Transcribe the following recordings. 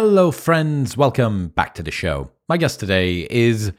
Hello, friends. Welcome back to the show. My guest today is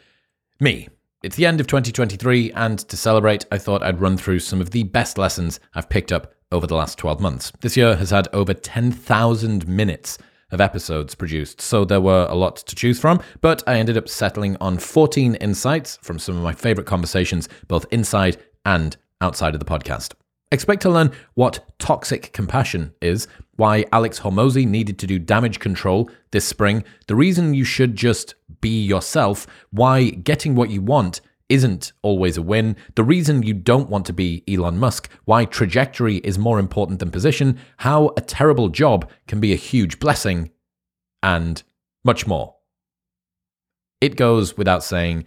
me. It's the end of 2023, and to celebrate, I thought I'd run through some of the best lessons I've picked up over the last 12 months. This year has had over 10,000 minutes of episodes produced, so there were a lot to choose from, but I ended up settling on 14 insights from some of my favorite conversations, both inside and outside of the podcast. Expect to learn what toxic compassion is, why Alex Hormozi needed to do damage control this spring, the reason you should just be yourself, why getting what you want isn't always a win, the reason you don't want to be Elon Musk, why trajectory is more important than position, how a terrible job can be a huge blessing, and much more. It goes without saying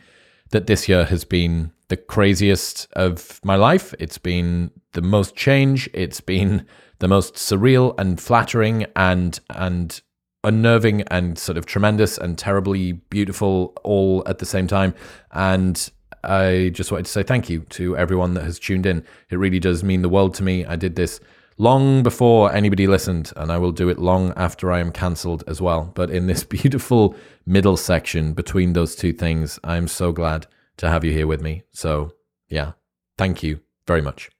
that this year has been the craziest of my life. It's been the most change. It's been the most surreal and flattering and and unnerving and sort of tremendous and terribly beautiful all at the same time. And I just wanted to say thank you to everyone that has tuned in. It really does mean the world to me. I did this long before anybody listened, and I will do it long after I am cancelled as well. But in this beautiful middle section between those two things, I'm so glad to have you here with me. So, yeah, thank you very much.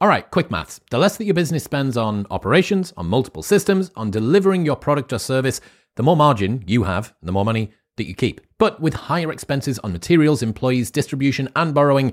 All right, quick maths. The less that your business spends on operations, on multiple systems, on delivering your product or service, the more margin you have, the more money that you keep. But with higher expenses on materials, employees, distribution, and borrowing,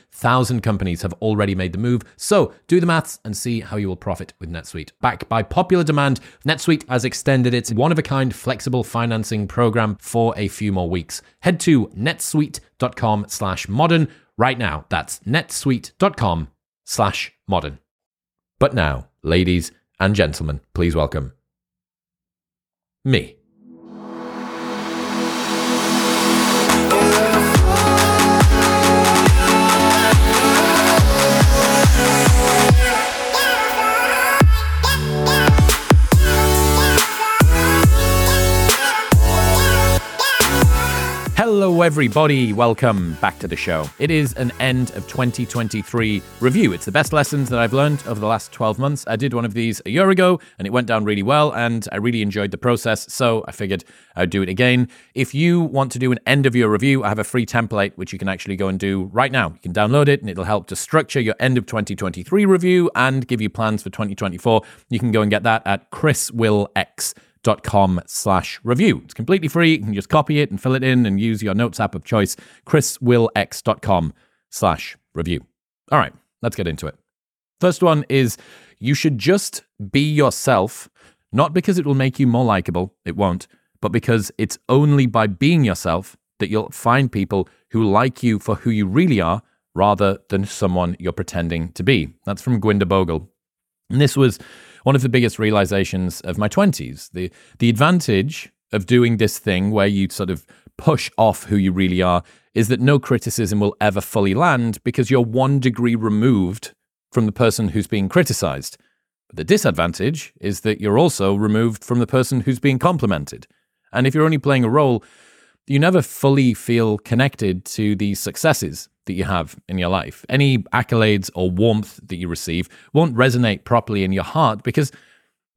thousand companies have already made the move. So do the maths and see how you will profit with NetSuite. Backed by popular demand, NetSuite has extended its one of a kind flexible financing program for a few more weeks. Head to netsuite.com slash modern right now. That's netsuite.com slash modern. But now, ladies and gentlemen, please welcome me. Hello, everybody. Welcome back to the show. It is an end of 2023 review. It's the best lessons that I've learned over the last 12 months. I did one of these a year ago and it went down really well, and I really enjoyed the process. So I figured I'd do it again. If you want to do an end of year review, I have a free template which you can actually go and do right now. You can download it and it'll help to structure your end of 2023 review and give you plans for 2024. You can go and get that at chriswillx.com dot com slash review. It's completely free. You can just copy it and fill it in and use your notes app of choice, chriswillx.com slash review. All right, let's get into it. First one is you should just be yourself, not because it will make you more likable, it won't, but because it's only by being yourself that you'll find people who like you for who you really are rather than someone you're pretending to be. That's from Gurwinder Bhogal. And this was one of the biggest realizations of my 20s. The, the advantage of doing this thing where you sort of push off who you really are is that no criticism will ever fully land because you're one degree removed from the person who's being criticized. But the disadvantage is that you're also removed from the person who's being complimented. And if you're only playing a role, you never fully feel connected to the successes that you have in your life. Any accolades or warmth that you receive won't resonate properly in your heart because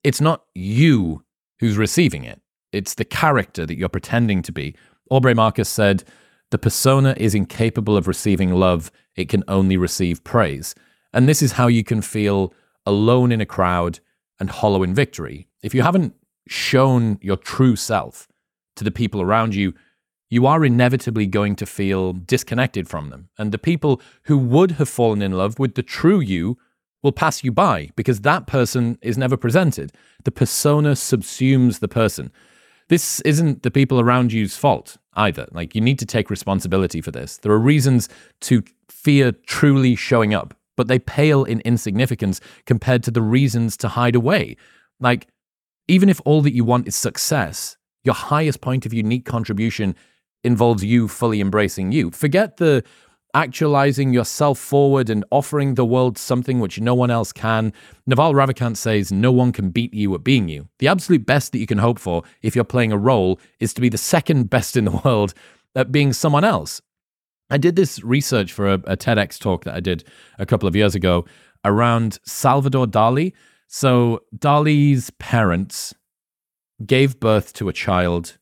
it's not you who's receiving it. It's the character that you're pretending to be. Aubrey Marcus said, The persona is incapable of receiving love, it can only receive praise. And this is how you can feel alone in a crowd and hollow in victory. If you haven't shown your true self to the people around you, you are inevitably going to feel disconnected from them. And the people who would have fallen in love with the true you will pass you by because that person is never presented. The persona subsumes the person. This isn't the people around you's fault either. Like, you need to take responsibility for this. There are reasons to fear truly showing up, but they pale in insignificance compared to the reasons to hide away. Like, even if all that you want is success, your highest point of unique contribution involves you fully embracing you. Forget the actualizing yourself forward and offering the world something which no one else can. Naval Ravikant says no one can beat you at being you. The absolute best that you can hope for if you're playing a role is to be the second best in the world at being someone else. I did this research for a, a TEDx talk that I did a couple of years ago around Salvador Dali. So, Dali's parents gave birth to a child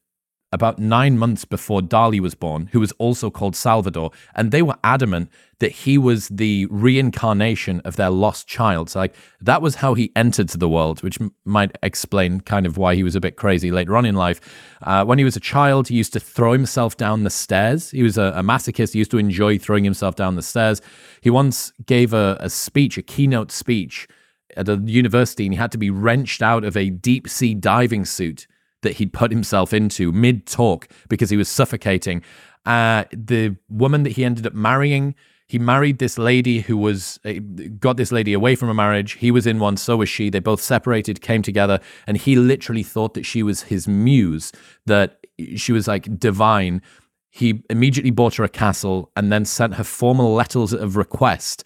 about nine months before Dali was born, who was also called Salvador, and they were adamant that he was the reincarnation of their lost child. So, like, that was how he entered the world, which m- might explain kind of why he was a bit crazy later on in life. Uh, when he was a child, he used to throw himself down the stairs. He was a, a masochist. He used to enjoy throwing himself down the stairs. He once gave a, a speech, a keynote speech at a university, and he had to be wrenched out of a deep sea diving suit that he'd put himself into mid talk because he was suffocating. Uh, the woman that he ended up marrying, he married this lady who was uh, got this lady away from a marriage. He was in one, so was she. They both separated, came together, and he literally thought that she was his muse, that she was like divine. He immediately bought her a castle and then sent her formal letters of request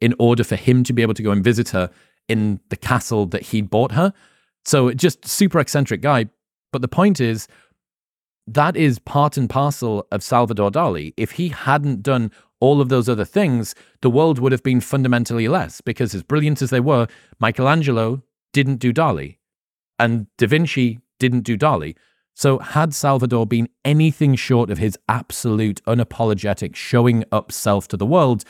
in order for him to be able to go and visit her in the castle that he'd bought her. So just super eccentric guy, but the point is, that is part and parcel of Salvador Dali. If he hadn't done all of those other things, the world would have been fundamentally less because, as brilliant as they were, Michelangelo didn't do Dali and Da Vinci didn't do Dali. So, had Salvador been anything short of his absolute, unapologetic showing up self to the world,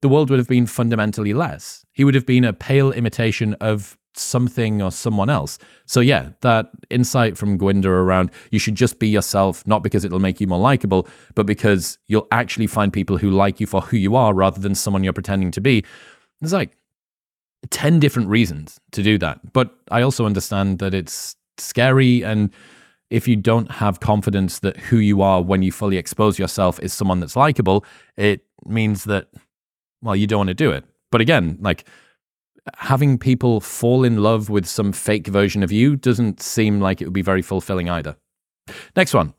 the world would have been fundamentally less. He would have been a pale imitation of something or someone else. So yeah, that insight from Gurwinder around you should just be yourself, not because it'll make you more likable, but because you'll actually find people who like you for who you are rather than someone you're pretending to be. There's like 10 different reasons to do that. But I also understand that it's scary and if you don't have confidence that who you are when you fully expose yourself is someone that's likable, it means that well, you don't want to do it. But again, like having people fall in love with some fake version of you doesn't seem like it would be very fulfilling either. Next one.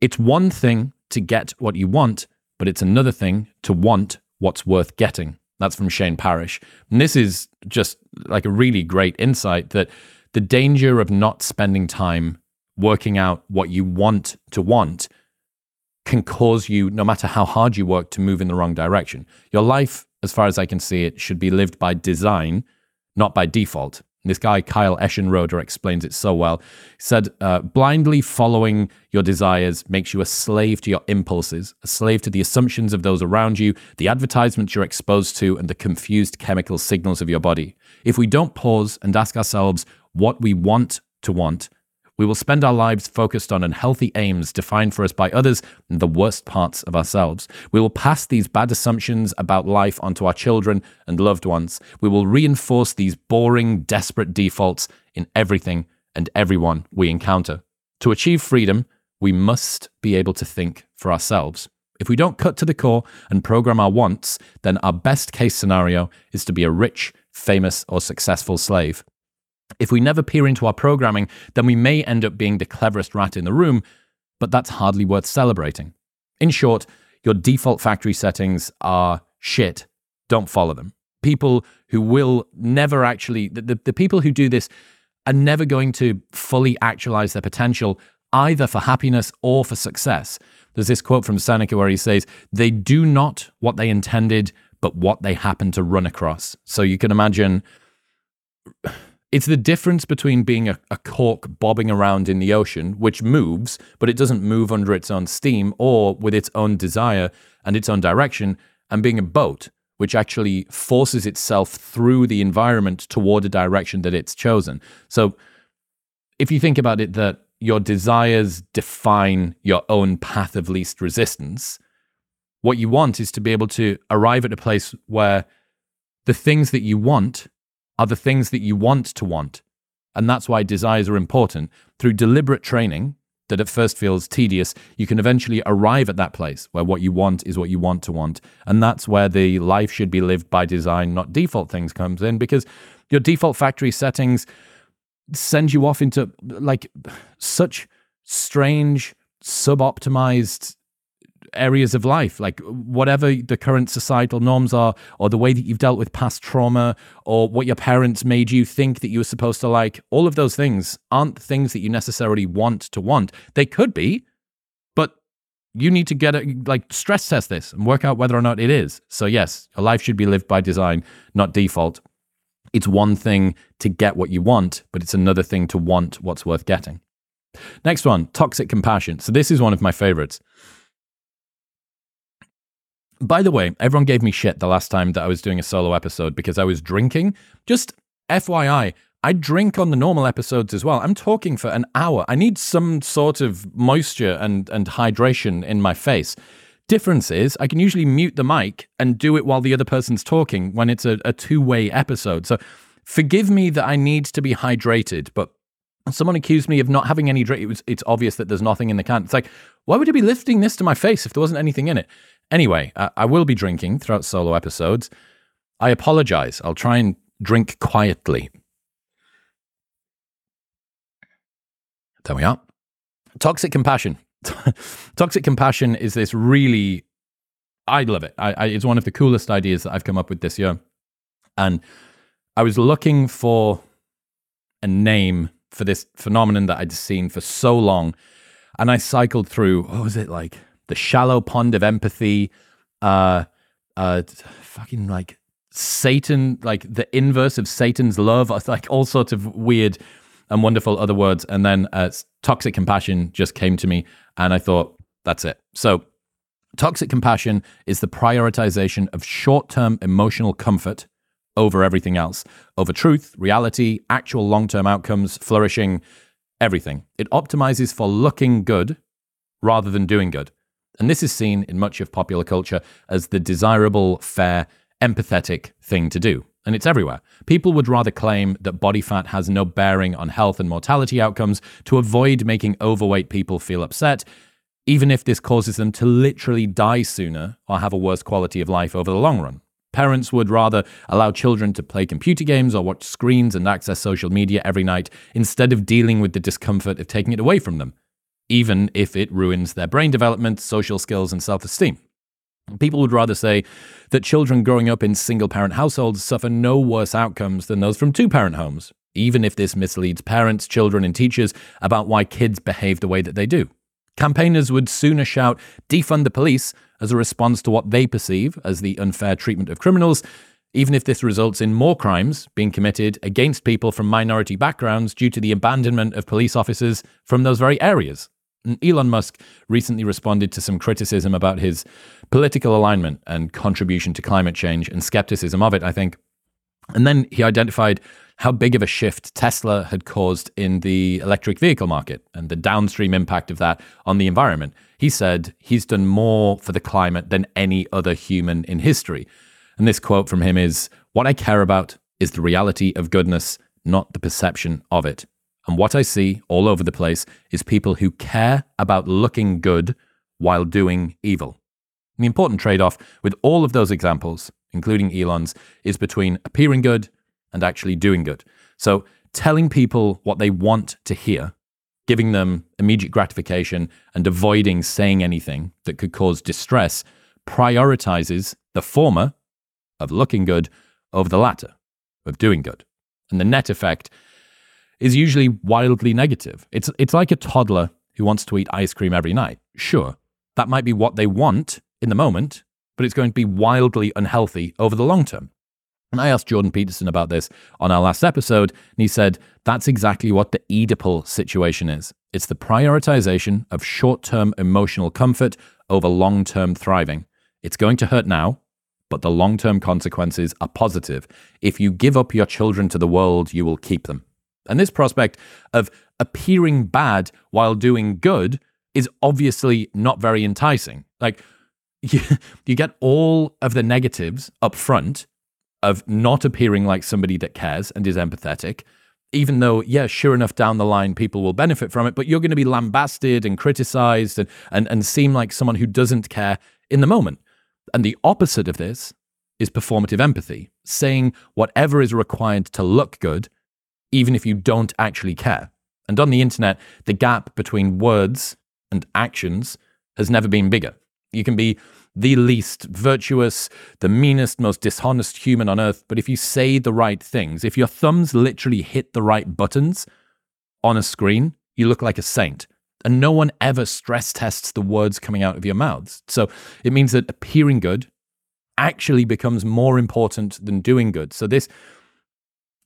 It's one thing to get what you want, but it's another thing to want what's worth getting. That's from Shane Parrish. And this is just like a really great insight that the danger of not spending time working out what you want to want can cause you, no matter how hard you work, to move in the wrong direction. Your life as far as I can see it, should be lived by design, not by default. This guy, Kyle Eschenroeder, explains it so well. He said, uh, blindly following your desires makes you a slave to your impulses, a slave to the assumptions of those around you, the advertisements you're exposed to, and the confused chemical signals of your body. If we don't pause and ask ourselves what we want to want, we will spend our lives focused on unhealthy aims defined for us by others and the worst parts of ourselves. We will pass these bad assumptions about life onto our children and loved ones. We will reinforce these boring, desperate defaults in everything and everyone we encounter. To achieve freedom, we must be able to think for ourselves. If we don't cut to the core and program our wants, then our best case scenario is to be a rich, famous, or successful slave. If we never peer into our programming, then we may end up being the cleverest rat in the room, but that's hardly worth celebrating. In short, your default factory settings are shit. Don't follow them. People who will never actually, the, the, the people who do this are never going to fully actualize their potential, either for happiness or for success. There's this quote from Seneca where he says, They do not what they intended, but what they happen to run across. So you can imagine it's the difference between being a, a, cork bobbing around in the ocean, which moves, but it doesn't move under its own steam or with its own desire and its own direction, and being a boat, which actually forces itself through the environment toward a direction that it's chosen. So if you think about it, that your desires define your own path of least resistance, what you want is to be able to arrive at a place where the things that you want are the things that you want to want. And that's why desires are important. Through deliberate training, that at first feels tedious, you can eventually arrive at that place where what you want is what you want to want. And that's where the life should be lived by design, not default things comes in, because your default factory settings send you off into like such strange, suboptimized areas of life, like whatever the current societal norms are, or the way that you've dealt with past trauma, or what your parents made you think that you were supposed to like, all of those things aren't things that you necessarily want to want. They could be, but you need to get it, like stress test this and work out whether or not it is. So, yes, a life should be lived by design, not default. It's one thing to get what you want, but it's another thing to want what's worth getting. Next one, toxic compassion. So, this is one of my favorites. By the way, everyone gave me shit the last time that I was doing a solo episode because I was drinking. Just FYI, I drink on the normal episodes as well. I'm talking for an hour. I need some sort of moisture and, and hydration in my face. Difference is, I can usually mute the mic and do it while the other person's talking when it's a, a two way episode. So forgive me that I need to be hydrated, but someone accused me of not having any drink. It was, it's obvious that there's nothing in the can. It's like, why would I be lifting this to my face if there wasn't anything in it? Anyway, uh, I will be drinking throughout solo episodes. I apologize. I'll try and drink quietly. There we are. Toxic compassion. Toxic compassion is this really, I love it. I, I, it's one of the coolest ideas that I've come up with this year. And I was looking for a name for this phenomenon that I'd seen for so long. And I cycled through, what was it like? The shallow pond of empathy, uh, uh, fucking like Satan, like the inverse of Satan's love, like all sorts of weird and wonderful other words. And then uh, toxic compassion just came to me, and I thought, that's it. So, toxic compassion is the prioritization of short term emotional comfort over everything else, over truth, reality, actual long term outcomes, flourishing, everything. It optimizes for looking good rather than doing good. And this is seen in much of popular culture as the desirable, fair, empathetic thing to do. And it's everywhere. People would rather claim that body fat has no bearing on health and mortality outcomes to avoid making overweight people feel upset, even if this causes them to literally die sooner or have a worse quality of life over the long run. Parents would rather allow children to play computer games or watch screens and access social media every night instead of dealing with the discomfort of taking it away from them even if it ruins their brain development, social skills, and self esteem. People would rather say that children growing up in single parent households suffer no worse outcomes than those from two parent homes, even if this misleads parents, children, and teachers about why kids behave the way that they do. Campaigners would sooner shout, defund the police, as a response to what they perceive as the unfair treatment of criminals, even if this results in more crimes being committed against people from minority backgrounds due to the abandonment of police officers from those very areas. Elon Musk recently responded to some criticism about his political alignment and contribution to climate change and skepticism of it, I think. And then he identified how big of a shift Tesla had caused in the electric vehicle market and the downstream impact of that on the environment. He said he's done more for the climate than any other human in history. And this quote from him is What I care about is the reality of goodness, not the perception of it. And what I see all over the place is people who care about looking good while doing evil. And the important trade off with all of those examples, including Elon's, is between appearing good and actually doing good. So telling people what they want to hear, giving them immediate gratification, and avoiding saying anything that could cause distress prioritizes the former of looking good over the latter of doing good. And the net effect is usually wildly negative. It's, it's like a toddler who wants to eat ice cream every night. Sure, that might be what they want in the moment, but it's going to be wildly unhealthy over the long term. And I asked Jordan Peterson about this on our last episode, and he said that's exactly what the Oedipal situation is. It's the prioritization of short term emotional comfort over long term thriving. It's going to hurt now, but the long term consequences are positive. If you give up your children to the world, you will keep them. And this prospect of appearing bad while doing good is obviously not very enticing. Like, you, you get all of the negatives up front of not appearing like somebody that cares and is empathetic, even though, yeah, sure enough, down the line, people will benefit from it, but you're going to be lambasted and criticized and, and, and seem like someone who doesn't care in the moment. And the opposite of this is performative empathy, saying whatever is required to look good even if you don't actually care. And on the internet, the gap between words and actions has never been bigger. You can be the least virtuous, the meanest, most dishonest human on earth, but if you say the right things, if your thumbs literally hit the right buttons on a screen, you look like a saint. And no one ever stress tests the words coming out of your mouths. So it means that appearing good actually becomes more important than doing good. So this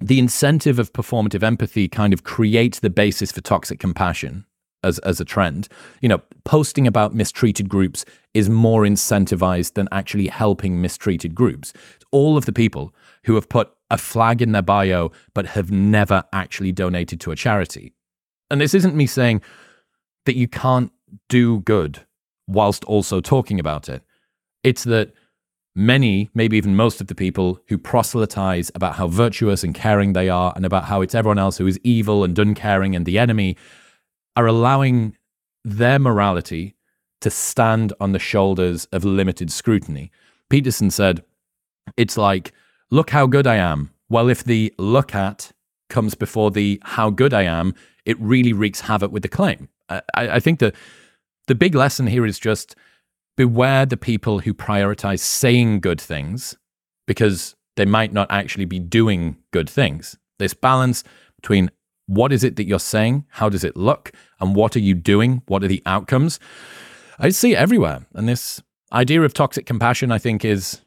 the incentive of performative empathy kind of creates the basis for toxic compassion as, as a trend. You know, posting about mistreated groups is more incentivized than actually helping mistreated groups. All of the people who have put a flag in their bio but have never actually donated to a charity. And this isn't me saying that you can't do good whilst also talking about it. It's that many, maybe even most of the people who proselytize about how virtuous and caring they are and about how it's everyone else who is evil and uncaring and the enemy are allowing their morality to stand on the shoulders of limited scrutiny. Peterson said, It's like, look how good I am. Well, if the look at comes before the how good I am, it really wreaks havoc with the claim. I, I think that the big lesson here is just beware the people who prioritize saying good things because they might not actually be doing good things. This balance between what is it that you're saying, how does it look, and what are you doing, what are the outcomes. I see it everywhere. And this idea of toxic compassion, I think, is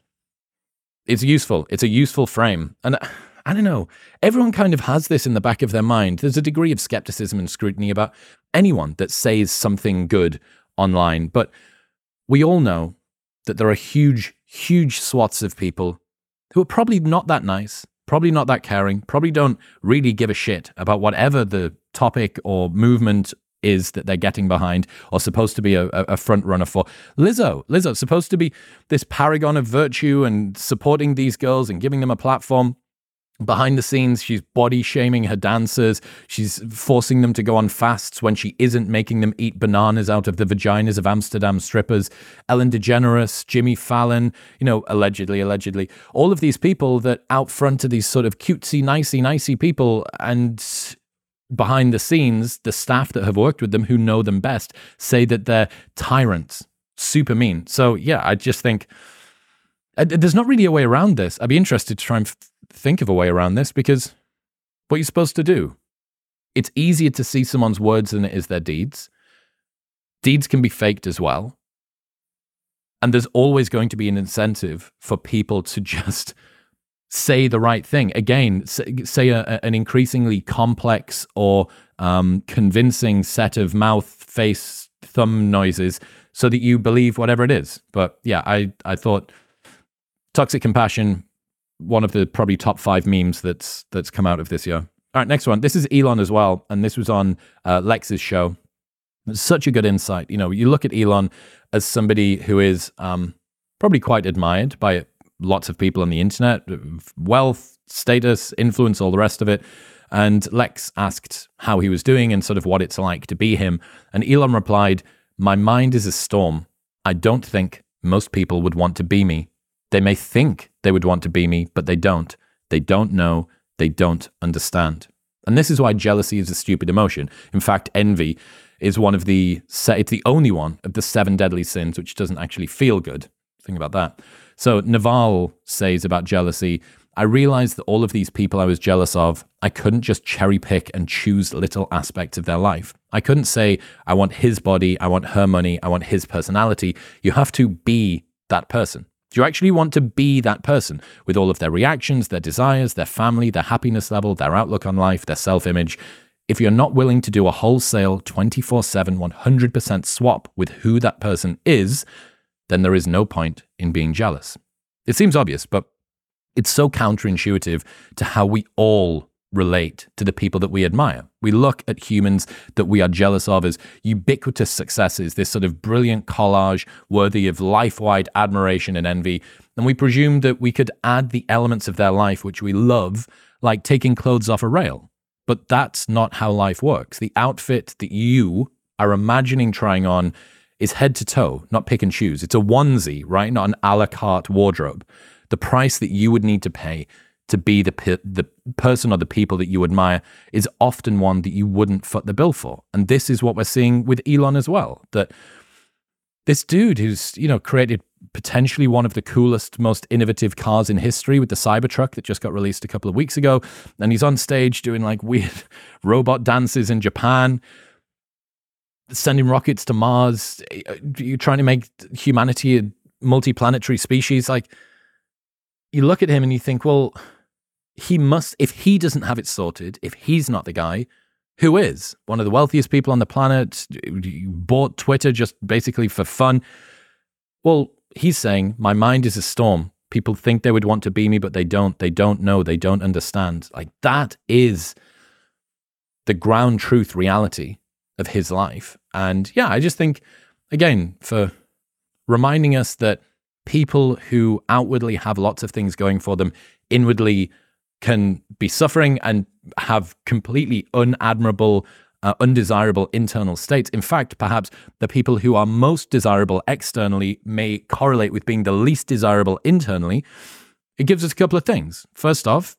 it's useful. It's a useful frame. And I don't know, everyone kind of has this in the back of their mind. There's a degree of skepticism and scrutiny about anyone that says something good online. But we all know that there are huge, huge swaths of people who are probably not that nice, probably not that caring, probably don't really give a shit about whatever the topic or movement is that they're getting behind or supposed to be a, a front runner for. Lizzo, Lizzo, supposed to be this paragon of virtue and supporting these girls and giving them a platform behind the scenes, she's body shaming her dancers. She's forcing them to go on fasts when she isn't making them eat bananas out of the vaginas of Amsterdam strippers. Ellen DeGeneres, Jimmy Fallon, you know, allegedly, allegedly, all of these people that out front are these sort of cutesy, nicey, nicey people. And behind the scenes, the staff that have worked with them who know them best say that they're tyrants, super mean. So, yeah, I just think uh, there's not really a way around this. I'd be interested to try and think of a way around this because what you're supposed to do. It's easier to see someone's words than it is their deeds. Deeds can be faked as well. And there's always going to be an incentive for people to just say the right thing. Again, say, a, an increasingly complex or um, convincing set of mouth, face, thumb noises so that you believe whatever it is. But yeah, I, I thought Toxic Compassion, one of the probably top five memes that's that's come out of this year. All right, next one. This is Elon as well, and this was on uh, Lex's show. It's such a good insight. You know, you look at Elon as somebody who is um, probably quite admired by lots of people on the internet, wealth, status, influence, all the rest of it. And Lex asked how he was doing and sort of what it's like to be him. And Elon replied, My mind is a storm. I don't think most people would want to be me. They may think they would want to be me, but they don't. They don't know. They don't understand. And this is why jealousy is a stupid emotion. In fact, envy is one of the, it's the only one of the seven deadly sins which doesn't actually feel good. Think about that. So Naval says about jealousy, I realized that all of these people I was jealous of, I couldn't just cherry pick and choose little aspects of their life. I couldn't say, I want his body, I want her money, I want his personality. You have to be that person. Do you actually want to be that person with all of their reactions, their desires, their family, their happiness level, their outlook on life, their self image? If you're not willing to do a wholesale 24 7, 100% swap with who that person is, then there is no point in being jealous. It seems obvious, but it's so counterintuitive to how we all relate to the people that we admire. We look at humans that we are jealous of as ubiquitous successes, this sort of brilliant collage worthy of life wide admiration and envy. And we presume that we could add the elements of their life which we love, like taking clothes off a rail. But that's not how life works. The outfit that you are imagining trying on is head to toe, not pick and choose. It's a onesie, right? Not an a la carte wardrobe. The price that you would need to pay to be the pe- the person or the people that you admire is often one that you wouldn't foot the bill for. And this is what we're seeing with Elon as well. That this dude who's you know created potentially one of the coolest, most innovative cars in history with the Cybertruck that just got released a couple of weeks ago, and he's on stage doing like weird robot dances in Japan. Sending rockets to Mars, you're trying to make humanity a multi-planetary species. Like, you look at him and you think, well, he must, if he doesn't have it sorted, if he's not the guy, who is? One of the wealthiest people on the planet, bought Twitter just basically for fun. Well, he's saying, My mind is a storm. People think they would want to be me, but they don't. They don't know. They don't understand. Like that is the ground truth reality of his life. And yeah, I just think, again, for reminding us that people who outwardly have lots of things going for them inwardly can be suffering and have completely unadmirable, uh, undesirable internal states. In fact, perhaps the people who are most desirable externally may correlate with being the least desirable internally. It gives us a couple of things. First off,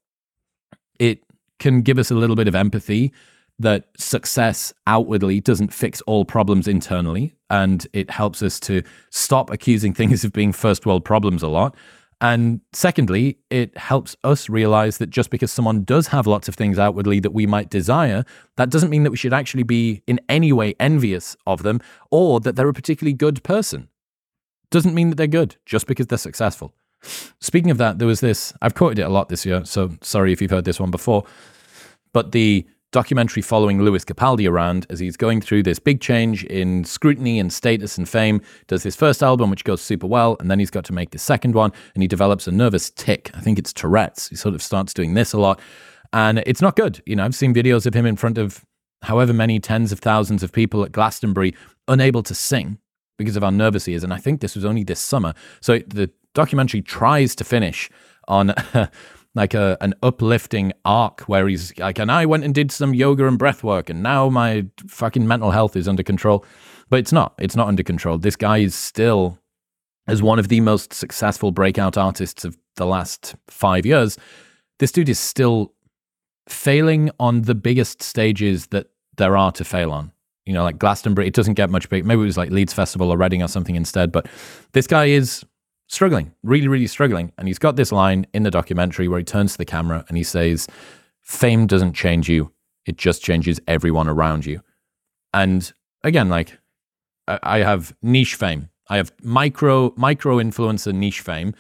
it can give us a little bit of empathy that success outwardly doesn't fix all problems internally. And it helps us to stop accusing things of being first world problems a lot. And secondly, it helps us realize that just because someone does have lots of things outwardly that we might desire, that doesn't mean that we should actually be in any way envious of them or that they're a particularly good person. Doesn't mean that they're good just because they're successful. Speaking of that, there was this, I've quoted it a lot this year, so sorry if you've heard this one before, but the documentary following Lewis Capaldi around as he's going through this big change in scrutiny and status and fame. Does his first album, which goes super well, and then he's got to make the second one, and he develops a nervous tic. I think it's Tourette's. He sort of starts doing this a lot, and it's not good. You know, I've seen videos of him in front of however many tens of thousands of people at Glastonbury, unable to sing because of how nervous he is. And I think this was only this summer. So the documentary tries to finish on. like a an uplifting arc where he's like, and I went and did some yoga and breath work, and now my fucking mental health is under control. But it's not. It's not under control. This guy is still, as one of the most successful breakout artists of the last five years, this dude is still failing on the biggest stages that there are to fail on. You know, like Glastonbury, it doesn't get much big. Maybe it was like Leeds Festival or Reading or something instead. But this guy is struggling, really, really struggling. And he's got this line in the documentary where he turns to the camera and he says, Fame doesn't change you, it just changes everyone around you. And again, like I have niche fame. I have micro micro influencer niche fame,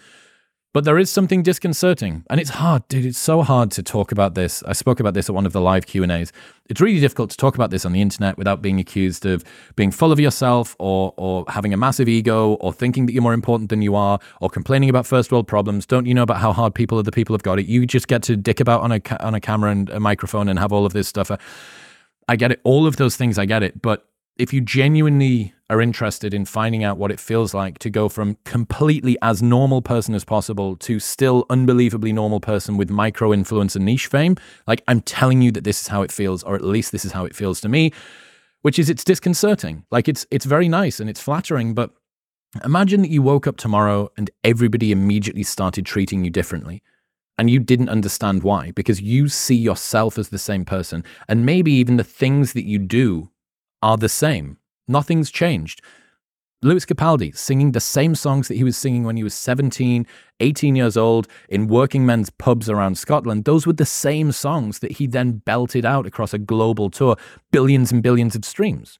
but there is something disconcerting, and it's hard, dude. It's so hard to talk about this. I spoke about this at one of the live Q and A's. It's really difficult to talk about this on the internet without being accused of being full of yourself, or or having a massive ego, or thinking that you're more important than you are, or complaining about first world problems. Don't you know about how hard people other people have got it? You just get to dick about on a on a camera and a microphone and have all of this stuff. I get it. All of those things, I get it. But if you genuinely are interested in finding out what it feels like to go from completely as normal person as possible to still unbelievably normal person with micro influence and niche fame, like I'm telling you that this is how it feels, or at least this is how it feels to me, which is it's disconcerting. Like it's it's very nice and it's flattering, but imagine that you woke up tomorrow and everybody immediately started treating you differently and you didn't understand why because you see yourself as the same person and maybe even the things that you do are the same. Nothing's changed. Lewis Capaldi singing the same songs that he was singing when he was 17, 18 years old in working men's pubs around Scotland. Those were the same songs that he then belted out across a global tour, billions and billions of streams.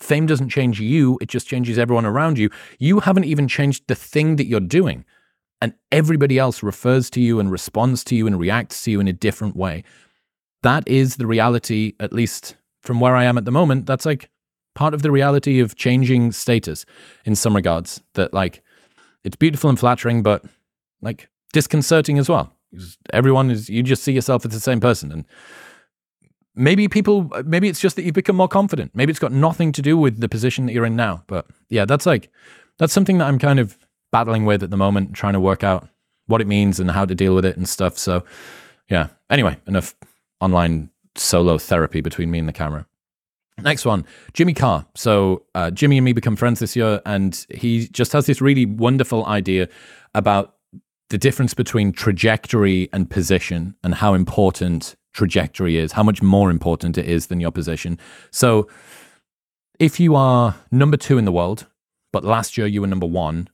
Fame doesn't change you, it just changes everyone around you. You haven't even changed the thing that you're doing. And everybody else refers to you and responds to you and reacts to you in a different way. That is the reality, at least from where I am at the moment, that's like part of the reality of changing status in some regards. That like it's beautiful and flattering, but like disconcerting as well. Everyone is you just see yourself as the same person, and maybe people maybe it's just that you've become more confident. Maybe it's got nothing to do with the position that you're in now. But yeah, that's like that's something that I'm kind of battling with at the moment, trying to work out what it means and how to deal with it and stuff. So yeah. Anyway, enough online solo therapy between me and the camera. Next one, Jimmy Carr. So uh, Jimmy and me become friends this year, and he just has this really wonderful idea about the difference between trajectory and position and how important trajectory is, how much more important it is than your position. So if you are number two in the world, but last year you were number one,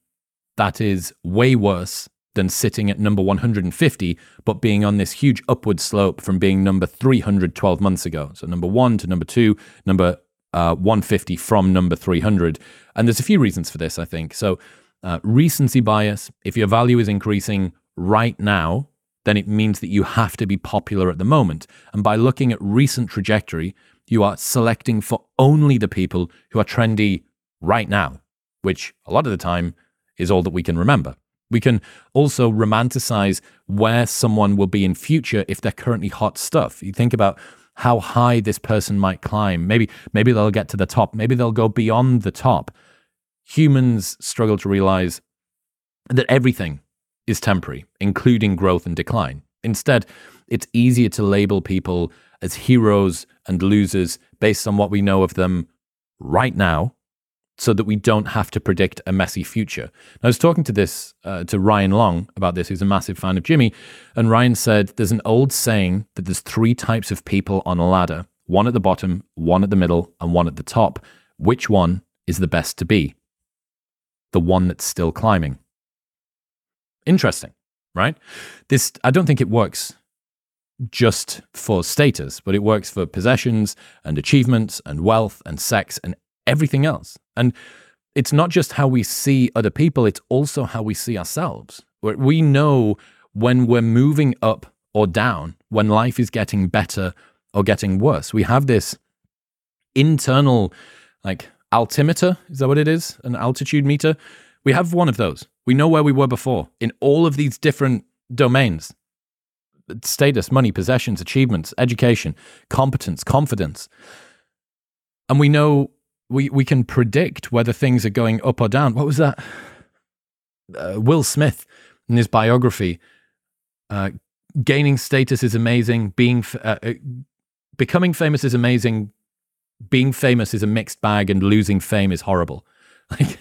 that is way worse than sitting at number 150, but being on this huge upward slope from being number 300 12 months ago. So number one to number two, number uh, 150 from number 300. And there's a few reasons for this, I think. So uh, recency bias, if your value is increasing right now, then it means that you have to be popular at the moment. And by looking at recent trajectory, you are selecting for only the people who are trendy right now, which a lot of the time is all that we can remember. We can also romanticize where someone will be in future if they're currently hot stuff. You think about how high this person might climb. Maybe maybe they'll get to the top. Maybe they'll go beyond the top humans struggle to realize that everything is temporary, including growth and decline. Instead, it's easier to label people as heroes and losers based on what we know of them right now so that we don't have to predict a messy future. I was talking to this uh, to Ryan Long about this, who's a massive fan of Jimmy, and Ryan said there's an old saying that there's three types of people on a ladder: one at the bottom, one at the middle, and one at the top. Which one is the best to be? the one that's still climbing. Interesting, right? This, I don't think it works just for status, but it works for possessions and achievements and wealth and sex and everything else. And it's not just how we see other people, it's also how we see ourselves. We know when we're moving up or down, when life is getting better or getting worse. We have this internal, like, altimeter. Is that what it is? An altitude meter? We have one of those. We know where we were before in all of these different domains status, money, possessions, achievements, education, competence, confidence. And we know we, we can predict whether things are going up or down. What was that? Uh, Will Smith in his biography. Uh, gaining status is amazing. Being uh, uh, becoming famous is amazing being famous is a mixed bag and losing fame is horrible. Like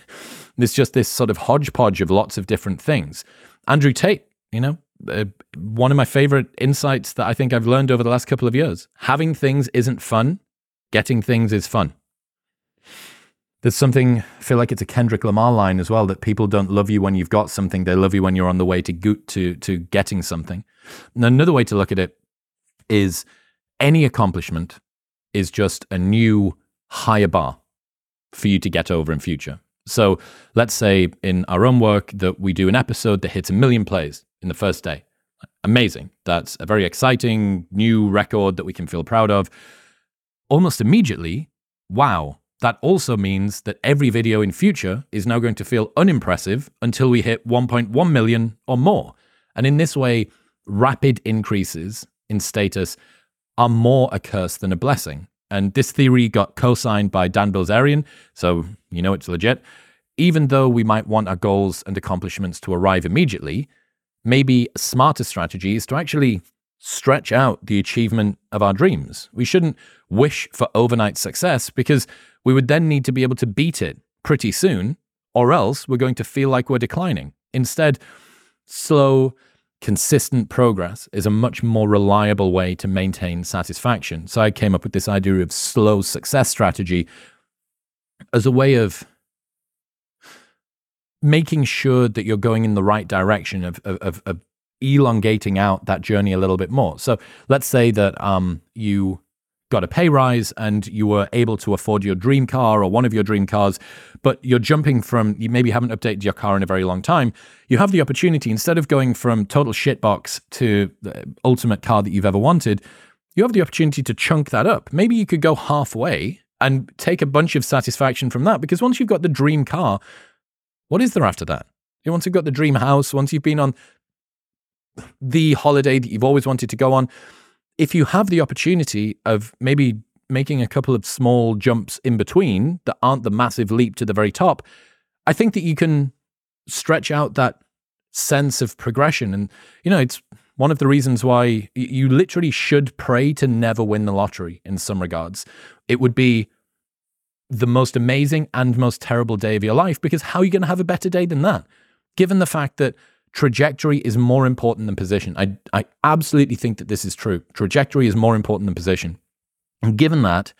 there's just this sort of hodgepodge of lots of different things. Andrew Tate, you know, uh, one of my favorite insights that I think I've learned over the last couple of years. Having things isn't fun, getting things is fun. There's something, I feel like it's a Kendrick Lamar line as well, that people don't love you when you've got something. They love you when you're on the way to, go- to, to getting something. And another way to look at it is any accomplishment is just a new higher bar for you to get over in future. So let's say in our own work that we do an episode that hits a million plays in the first day. Amazing. That's a very exciting new record that we can feel proud of. Almost immediately, wow, that also means that every video in future is now going to feel unimpressive until we hit 1.1 million or more. And in this way, rapid increases in status are more a curse than a blessing. And this theory got co signed by Dan Bilzerian, so you know it's legit. Even though we might want our goals and accomplishments to arrive immediately, maybe a smarter strategy is to actually stretch out the achievement of our dreams. We shouldn't wish for overnight success because we would then need to be able to beat it pretty soon, or else we're going to feel like we're declining. Instead, slow, consistent progress is a much more reliable way to maintain satisfaction. So I came up with this idea of slow success strategy as a way of making sure that you're going in the right direction of, of, of elongating out that journey a little bit more. So let's say that um, you got a pay rise and you were able to afford your dream car or one of your dream cars, but you're jumping from, you maybe haven't updated your car in a very long time, you have the opportunity, instead of going from total shitbox to the ultimate car that you've ever wanted, you have the opportunity to chunk that up. Maybe you could go halfway and take a bunch of satisfaction from that because once you've got the dream car, what is there after that? Once you've got the dream house, once you've been on the holiday that you've always wanted to go on, if you have the opportunity of maybe making a couple of small jumps in between that aren't the massive leap to the very top, I think that you can stretch out that sense of progression. And, you know, it's one of the reasons why you literally should pray to never win the lottery in some regards. It would be the most amazing and most terrible day of your life because how are you going to have a better day than that? Given the fact that trajectory is more important than position. I, I absolutely think that this is true. Trajectory is more important than position. And given that,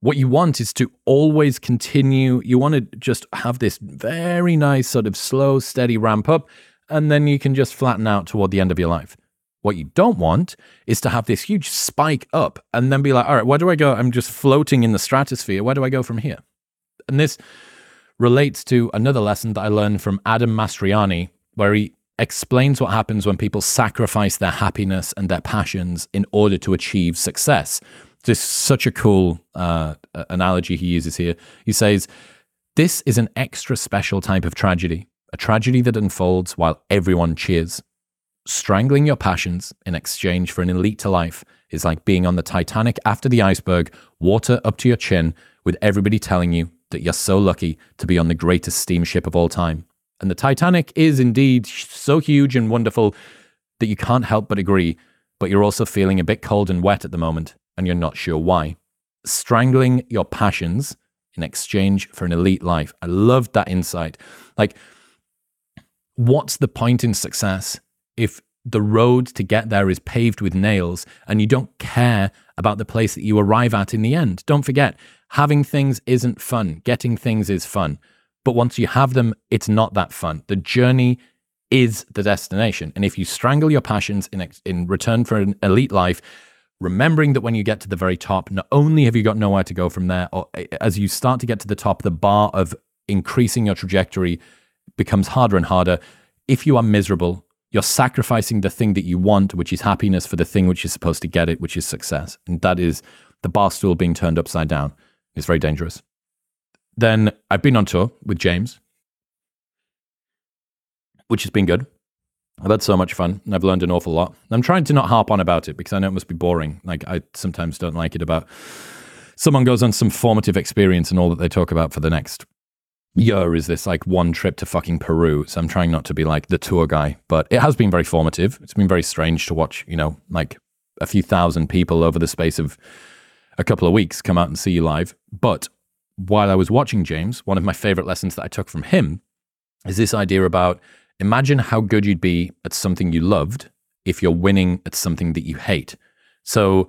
what you want is to always continue. You want to just have this very nice, sort of slow, steady ramp up, and then you can just flatten out toward the end of your life. What you don't want is to have this huge spike up and then be like, all right, where do I go? I'm just floating in the stratosphere. Where do I go from here? And this relates to another lesson that I learned from Adam Mastroianni, where he explains what happens when people sacrifice their happiness and their passions in order to achieve success. Is such a cool uh, analogy he uses here. He says, This is an extra special type of tragedy, a tragedy that unfolds while everyone cheers. Strangling your passions in exchange for an elite to life is like being on the Titanic after the iceberg, water up to your chin, with everybody telling you that you're so lucky to be on the greatest steamship of all time. And the Titanic is indeed so huge and wonderful that you can't help but agree, but you're also feeling a bit cold and wet at the moment, and you're not sure why. Strangling your passions in exchange for an elite life. I loved that insight. Like, what's the point in success if the road to get there is paved with nails and you don't care about the place that you arrive at in the end. Don't forget, having things isn't fun, getting things is fun. But once you have them, it's not that fun. The journey is the destination. And if you strangle your passions in, in return for an elite life, remembering that when you get to the very top, not only have you got nowhere to go from there, or eh, as you start to get to the top, the bar of increasing your trajectory becomes harder and harder. If you are miserable, you're sacrificing the thing that you want, which is happiness, for the thing which is supposed to get it, which is success. And that is the bar stool being turned upside down. It's very dangerous. Then I've been on tour with James, which has been good. I've had so much fun and I've learned an awful lot. I'm trying to not harp on about it because I know it must be boring. Like, I sometimes don't like it about someone goes on some formative experience and all that they talk about for the next year is this like one trip to fucking Peru. So I'm trying not to be like the tour guy, but it has been very formative. It's been very strange to watch, you know, like a few thousand people over the space of a couple of weeks come out and see you live. But while I was watching James, one of my favorite lessons that I took from him is this idea about imagine how good you'd be at something you loved if you're winning at something that you hate. So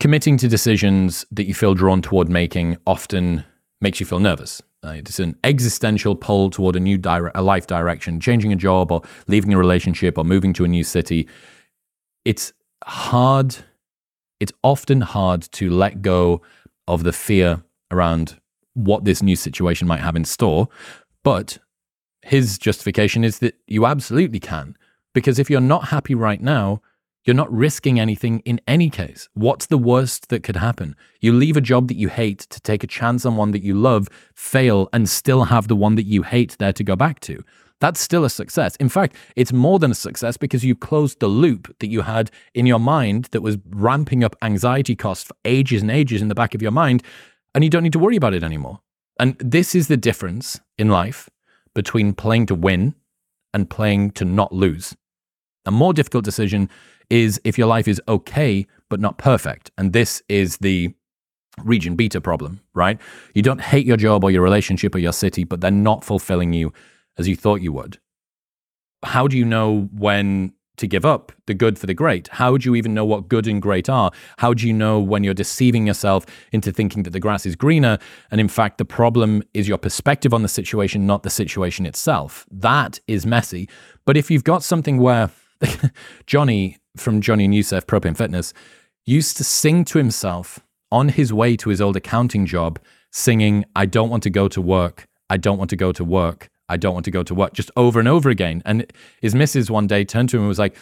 committing to decisions that you feel drawn toward making often makes you feel nervous. It's an existential pull toward a new dire- a life direction, changing a job or leaving a relationship or moving to a new city. It's hard. It's often hard to let go of the fear around what this new situation might have in store. But his justification is that you absolutely can. Because if you're not happy right now, you're not risking anything in any case. What's the worst that could happen? You leave a job that you hate to take a chance on one that you love, fail, and still have the one that you hate there to go back to. That's still a success. In fact, it's more than a success because you closed the loop that you had in your mind that was ramping up anxiety costs for ages and ages in the back of your mind, and you don't need to worry about it anymore. And this is the difference in life between playing to win and playing to not lose. A more difficult decision is if your life is okay, but not perfect. And this is the region beta problem, right? You don't hate your job or your relationship or your city, but they're not fulfilling you as you thought you would. How do you know when to give up the good for the great? How do you even know what good and great are? How do you know when you're deceiving yourself into thinking that the grass is greener? And in fact, the problem is your perspective on the situation, not the situation itself. That is messy. But if you've got something where Johnny from Johnny and Youssef Propane Fitness used to sing to himself on his way to his old accounting job, singing, I don't want to go to work. I don't want to go to work. I don't want to go to work, just over and over again. And his missus one day turned to him and was like,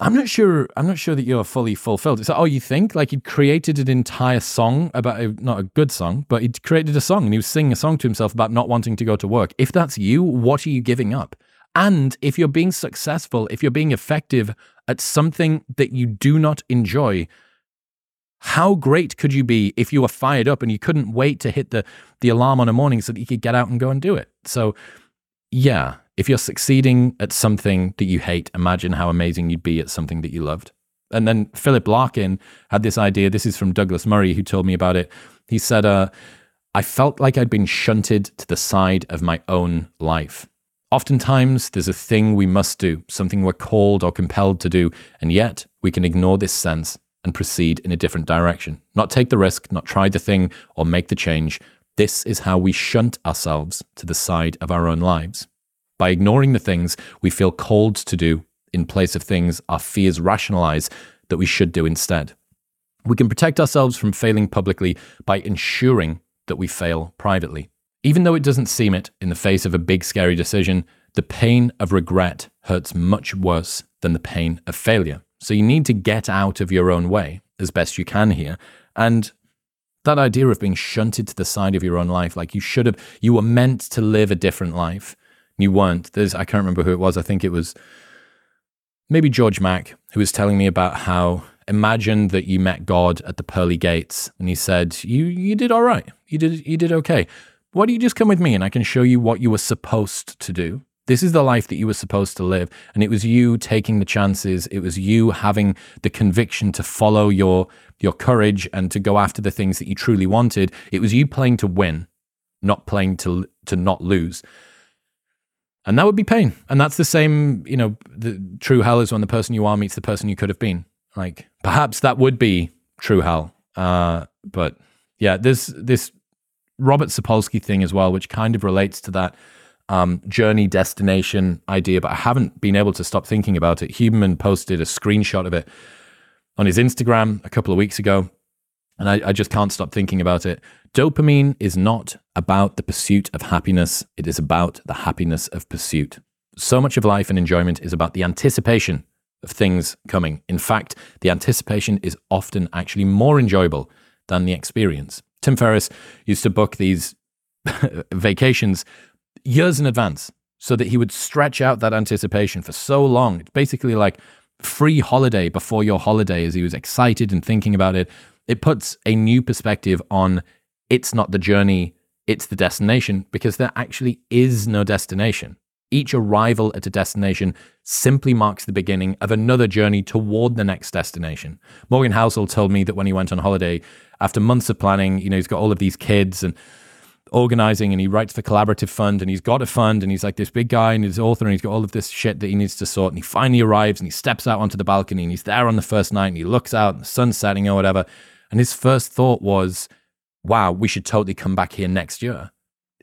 I'm not sure. I'm not sure that you're fully fulfilled. It's like, oh, you think like he'd created an entire song about a, not a good song, but he'd created a song and he was singing a song to himself about not wanting to go to work. If that's you, what are you giving up? And if you're being successful, if you're being effective at something that you do not enjoy, how great could you be if you were fired up and you couldn't wait to hit the, the alarm on a morning so that you could get out and go and do it? So, yeah, if you're succeeding at something that you hate, imagine how amazing you'd be at something that you loved. And then Philip Larkin had this idea. This is from Douglas Murray, who told me about it. He said, uh, I felt like I'd been shunted to the side of my own life Oftentimes, there's a thing we must do, something we're called or compelled to do, and yet we can ignore this sense and proceed in a different direction. Not take the risk, not try the thing or make the change. This is how we shunt ourselves to the side of our own lives. By ignoring the things we feel called to do in place of things our fears rationalize that we should do instead. We can protect ourselves from failing publicly by ensuring that we fail privately. Even though it doesn't seem it in the face of a big, scary decision, the pain of regret hurts much worse than the pain of failure. So you need to get out of your own way as best you can here. And that idea of being shunted to the side of your own life, like you should have, you were meant to live a different life. You weren't. There's, I can't remember who it was. I think it was maybe George Mack who was telling me about how imagine that you met God at the pearly gates and he said, You you did all right. You did you did okay why don't you just come with me and I can show you what you were supposed to do? This is the life that you were supposed to live. And it was you taking the chances. It was you having the conviction to follow your, your courage and to go after the things that you truly wanted. It was you playing to win, not playing to, to not lose. And that would be pain. And that's the same, you know, the true hell is when the person you are meets the person you could have been. Like perhaps that would be true hell. Uh, but yeah, this, this Robert Sapolsky thing as well, which kind of relates to that um, journey destination idea, but I haven't been able to stop thinking about it. Huberman posted a screenshot of it on his Instagram a couple of weeks ago, and I, I just can't stop thinking about it. Dopamine is not about the pursuit of happiness, it is about the happiness of pursuit. So much of life and enjoyment is about the anticipation of things coming. In fact, the anticipation is often actually more enjoyable than the experience. Tim Ferriss used to book these vacations years in advance so that he would stretch out that anticipation for so long. It's basically like free holiday before your holiday as he was excited and thinking about it. It puts a new perspective on it's not the journey, it's the destination because there actually is no destination. Each arrival at a destination simply marks the beginning of another journey toward the next destination. Morgan Housel told me that when he went on holiday, after months of planning, you know, he's got all of these kids and organizing and he writes for collaborative fund and he's got a fund and he's like this big guy and he's author and he's got all of this shit that he needs to sort and he finally arrives and he steps out onto the balcony and he's there on the first night and he looks out and the sun's setting or whatever and his first thought was wow we should totally come back here next year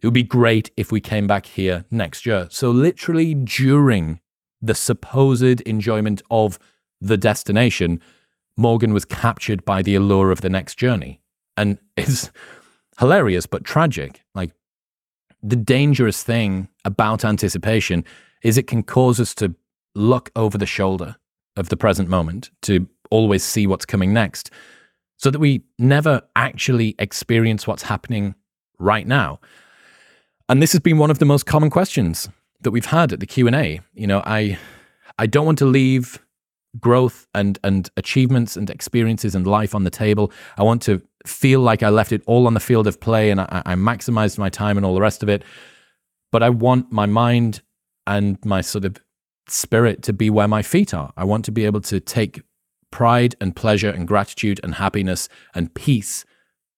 it would be great if we came back here next year. So, literally, during the supposed enjoyment of the destination, Morgan was captured by the allure of the next journey. And it's hilarious, but tragic. Like, the dangerous thing about anticipation is it can cause us to look over the shoulder of the present moment, to always see what's coming next, so that we never actually experience what's happening right now. And this has been one of the most common questions that we've had at the Q&A. You know, I I don't want to leave growth and and achievements and experiences and life on the table. I want to feel like I left it all on the field of play and I, I maximized my time and all the rest of it. But I want my mind and my sort of spirit to be where my feet are. I want to be able to take pride and pleasure and gratitude and happiness and peace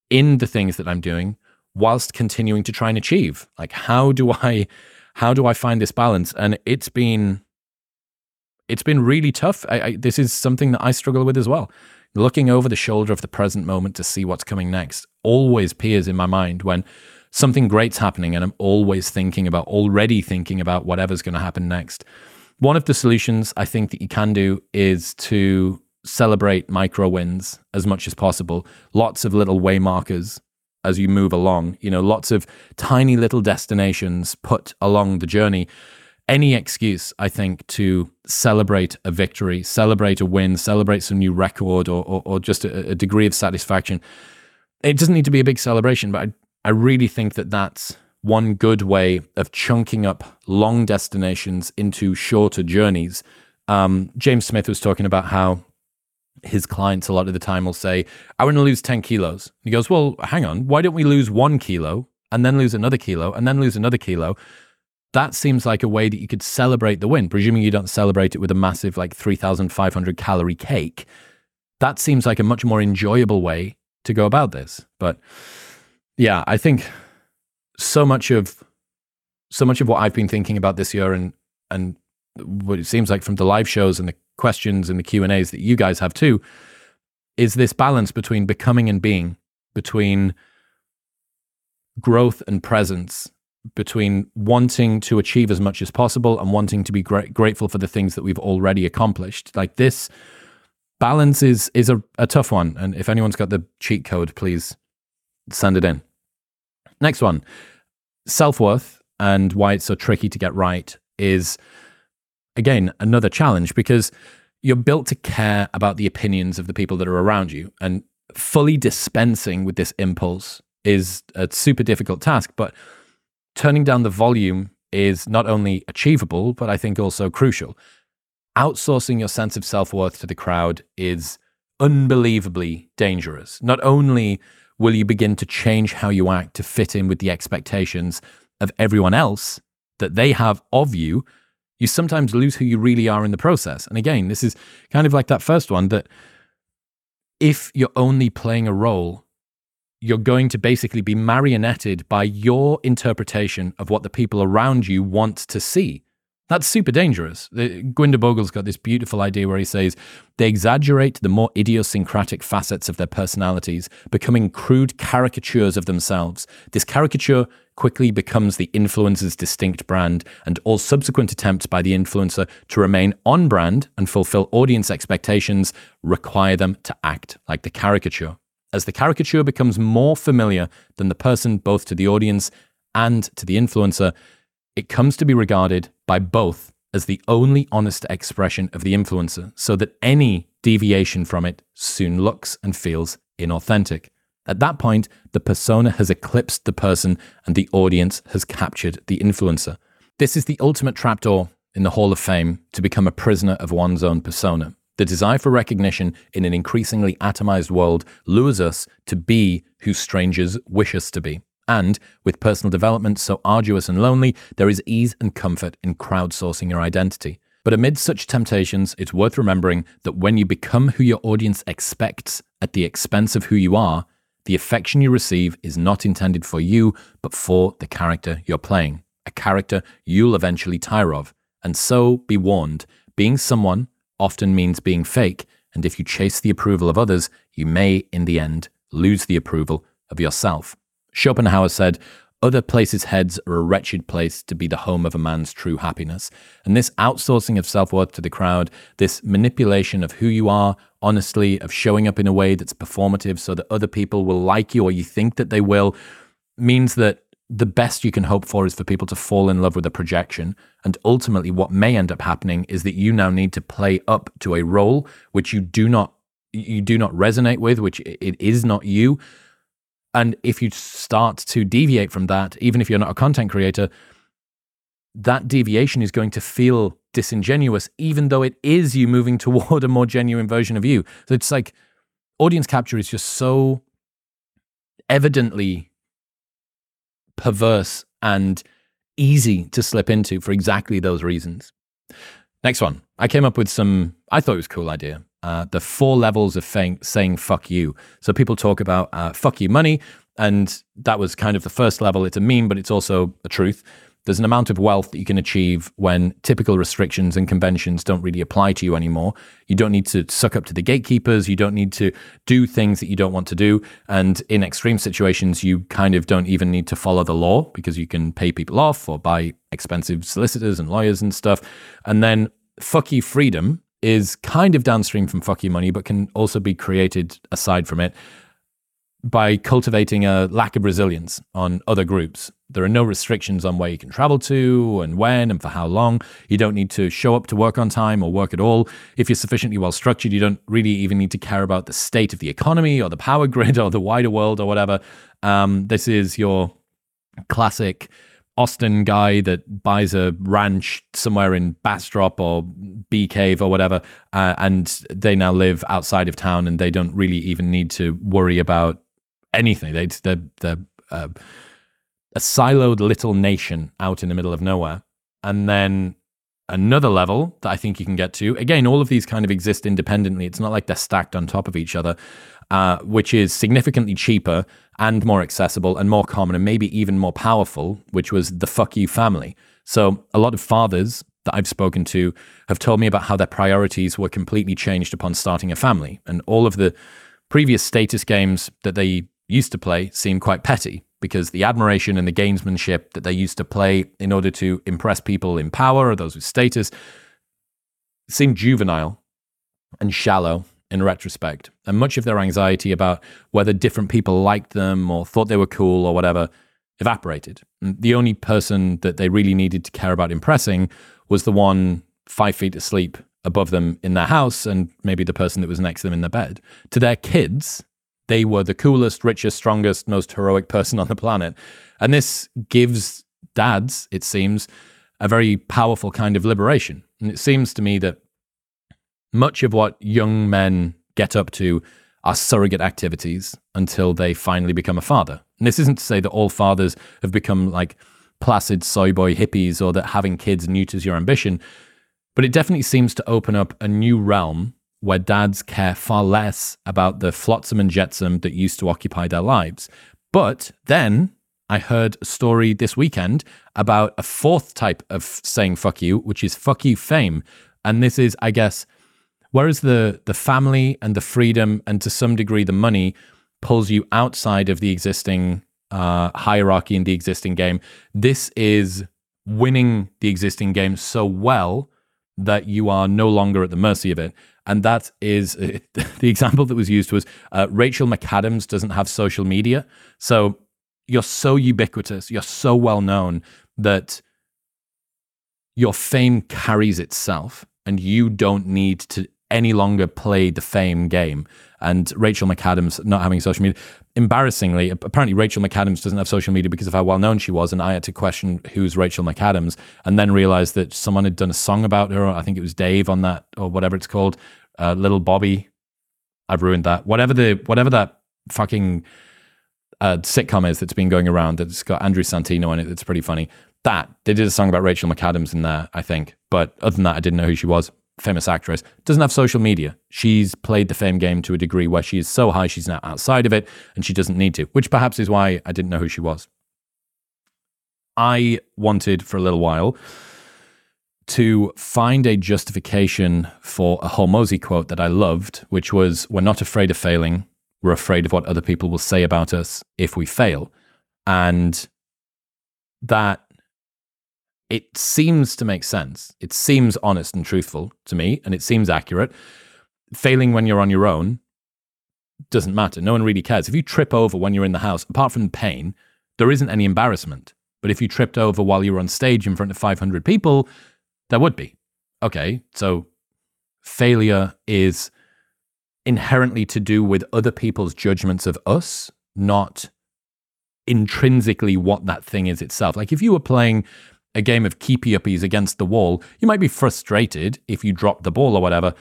in the things that I'm doing whilst continuing to try and achieve like how do i how do i find this balance and it's been it's been really tough I, I, this is something that i struggle with as well looking over the shoulder of the present moment to see what's coming next always peers in my mind when something great's happening and i'm always thinking about already thinking about whatever's going to happen next one of the solutions i think that you can do is to celebrate micro wins as much as possible lots of little way markers as you move along. You know, lots of tiny little destinations put along the journey. Any excuse, I think, to celebrate a victory, celebrate a win, celebrate some new record, or or, or just a, a, degree of satisfaction. It doesn't need to be a big celebration, but I, I really think that that's one good way of chunking up long destinations into shorter journeys. Um, James Smith was talking about how his clients a lot of the time will say, I want to lose 10 kilos. He goes, Well, hang on, why don't we lose one kilo and then lose another kilo and then lose another kilo? That seems like a way that you could celebrate the win, presuming you don't celebrate it with a massive, like 3,500 calorie cake. That seems like a much more enjoyable way to go about this. But yeah, I think so much of so much of what I've been thinking about this year and and what it seems like from the live shows and the questions and the Q&As that you guys have too is this balance between becoming and being between growth and presence between wanting to achieve as much as possible and wanting to be gra- grateful for the things that we've already accomplished. Like this balance is is a, a tough one. And if anyone's got the cheat code please send it in. Next one. Self-worth and why it's so tricky to get right is again another challenge because you're built to care about the opinions of the people that are around you. And fully dispensing with this impulse is a super difficult task but turning down the volume is not only achievable but i think also crucial outsourcing your sense of self-worth to the crowd is unbelievably dangerous not only will you begin to change how you act to fit in with the expectations of everyone else that they have of you you sometimes lose who you really are in the process. And again, this is kind of like that first one that if you're only playing a role, you're going to basically be marionetted by your interpretation of what the people around you want to see. That's super dangerous. Uh, Gurwinder Bhogal's got this beautiful idea where he says they exaggerate the more idiosyncratic facets of their personalities, becoming crude caricatures of themselves. This caricature quickly becomes the influencer's distinct brand, and all subsequent attempts by the influencer to remain on brand and fulfill audience expectations require them to act like the caricature. As the caricature becomes more familiar than the person both to the audience and to the influencer, it comes to be regarded by both as the only honest expression of the influencer, so that any deviation from it soon looks and feels inauthentic. At that point, the persona has eclipsed the person and the audience has captured the influencer. This is the ultimate trapdoor in the Hall of Fame to become a prisoner of one's own persona. The desire for recognition in an increasingly atomized world lures us to be who strangers wish us to be. And with personal development so arduous and lonely, there is ease and comfort in crowdsourcing your identity. But amid such temptations, it's worth remembering that when you become who your audience expects at the expense of who you are, the affection you receive is not intended for you, but for the character you're playing, a character you'll eventually tire of. And so be warned being someone often means being fake, and if you chase the approval of others, you may, in the end, lose the approval of yourself. Schopenhauer said, other places' heads are a wretched place to be the home of a man's true happiness. And this outsourcing of self worth to the crowd, this manipulation of who you are, honestly, of showing up in a way that's performative so that other people will like you or you think that they will, means that the best you can hope for is for people to fall in love with a projection. And ultimately, what may end up happening is that you now need to play up to a role which you do not you do not resonate with, which it is not you. And if you start to deviate from that, even if you're not a content creator, that deviation is going to feel disingenuous, even though it is you moving toward a more genuine version of you. So it's like audience capture is just so evidently perverse and easy to slip into for exactly those reasons. Next one. I came up with some, I thought it was a cool idea uh, the four levels of fang- saying fuck you. So people talk about uh, fuck you money, and that was kind of the first level. It's a meme, but it's also a truth. There's an amount of wealth that you can achieve when typical restrictions and conventions don't really apply to you anymore. You don't need to suck up to the gatekeepers. You don't need to do things that you don't want to do. And in extreme situations, you kind of don't even need to follow the law because you can pay people off or buy expensive solicitors and lawyers and stuff. And then fuck you freedom is kind of downstream from fuck you money, but can also be created aside from it by cultivating a lack of resilience on other groups. There are no restrictions on where you can travel to and when and for how long. You don't need to show up to work on time or work at all. If you're sufficiently well structured, you don't really even need to care about the state of the economy or the power grid or the wider world or whatever. Um, this is your classic Austin guy that buys a ranch somewhere in Bastrop or Bee Cave or whatever, uh, and they now live outside of town and they don't really even need to worry about anything. They, they're, they're uh, a siloed little nation out in the middle of nowhere. And then another level that I think you can get to, again, all of these kind of exist independently. It's not like they're stacked on top of each other. uh, which is significantly cheaper and more accessible and more common and maybe even more powerful, which was the fuck you family. So a lot of fathers that I've spoken to have told me about how their priorities were completely changed upon starting a family. And all of the previous status games that they used to play seem quite petty because the admiration and the gamesmanship that they used to play in order to impress people in power or those with status seemed juvenile and shallow in retrospect. And much of their anxiety about whether different people liked them or thought they were cool or whatever evaporated. And the only person that they really needed to care about impressing was the one five feet asleep above them in their house and maybe the person that was next to them in their bed. To their kids, they were the coolest, richest, strongest, most heroic person on the planet. And this gives dads, it seems, a very powerful kind of liberation. And it seems to me that much of what young men get up to are surrogate activities until they finally become a father. And this isn't to say that all fathers have become like placid soy boy hippies or that having kids neuters your ambition, but it definitely seems to open up a new realm where dads care far less about the flotsam and jetsam that used to occupy their lives. But then I heard a story this weekend about a fourth type of saying fuck you, which is fuck you fame. And this is, I guess, Whereas the the family and the freedom and to some degree the money pulls you outside of the existing uh, hierarchy in the existing game. This is winning the existing game so well that you are no longer at the mercy of it. And that is uh, the example that was used was uh, Rachel McAdams doesn't have social media. So you're so ubiquitous, you're so well known that your fame carries itself and you don't need to any longer play the fame game. And Rachel McAdams not having social media. Embarrassingly, apparently Rachel McAdams doesn't have social media because of how well known she was. And I had to question who's Rachel McAdams and then realized that someone had done a song about her. I think it was Dave on that or whatever it's called. Uh, Little Bobby. I've ruined that. Whatever the whatever that fucking uh, sitcom is that's been going around that's got Andrew Santino in it. That's pretty funny. That they did a song about Rachel McAdams in there, I think. But other than that, I didn't know who she was famous actress, doesn't have social media. She's played the fame game to a degree where she is so high she's now outside of it and she doesn't need to, which perhaps is why I didn't know who she was. I wanted for a little while to find a justification for a Hormozi quote that I loved, which was We're not afraid of failing, we're afraid of what other people will say about us if we fail. And that it seems to make sense. It seems honest and truthful to me, and it seems accurate. Failing when you're on your own doesn't matter. No one really cares. If you trip over when you're in the house, apart from pain, there isn't any embarrassment. But if you tripped over while you were on stage in front of 500 people, there would be. Okay, so failure is inherently to do with other people's judgments of us, not intrinsically what that thing is itself. Like if you were playing a game of keepy uppies against the wall, you might be frustrated if you drop the ball or whatever,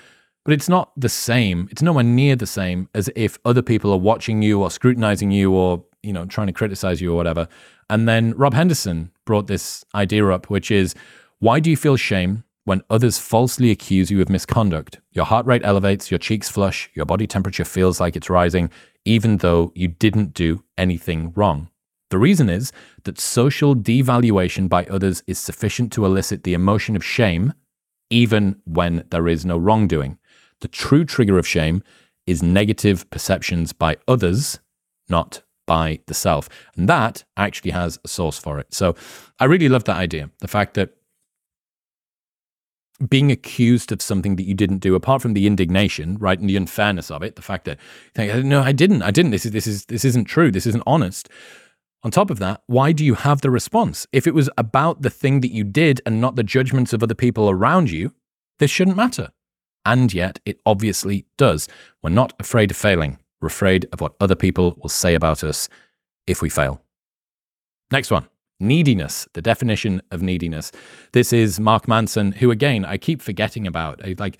but it's not the same. It's nowhere near the same as if other people are watching you or scrutinizing you or, you know, trying to criticize you or whatever. And then Rob Henderson brought this idea up, which is why do you feel shame when others falsely accuse you of misconduct? Your heart rate elevates, your cheeks flush, your body temperature feels like it's rising, even though you didn't do anything wrong. The reason is that social devaluation by others is sufficient to elicit the emotion of shame, even when there is no wrongdoing. The true trigger of shame is negative perceptions by others, not by the self. And that actually has a source for it. So I really love that idea. The fact that being accused of something that you didn't do, apart from the indignation, right, and the unfairness of it, the fact that no, I didn't, I didn't. This is this is this isn't true. This isn't honest. On top of that, why do you have the response? If it was about the thing that you did and not the judgments of other people around you, this shouldn't matter. And yet, it obviously does. We're not afraid of failing. We're afraid of what other people will say about us if we fail. Next one neediness, the definition of neediness. This is Mark Manson, who, again, I keep forgetting about. I, like,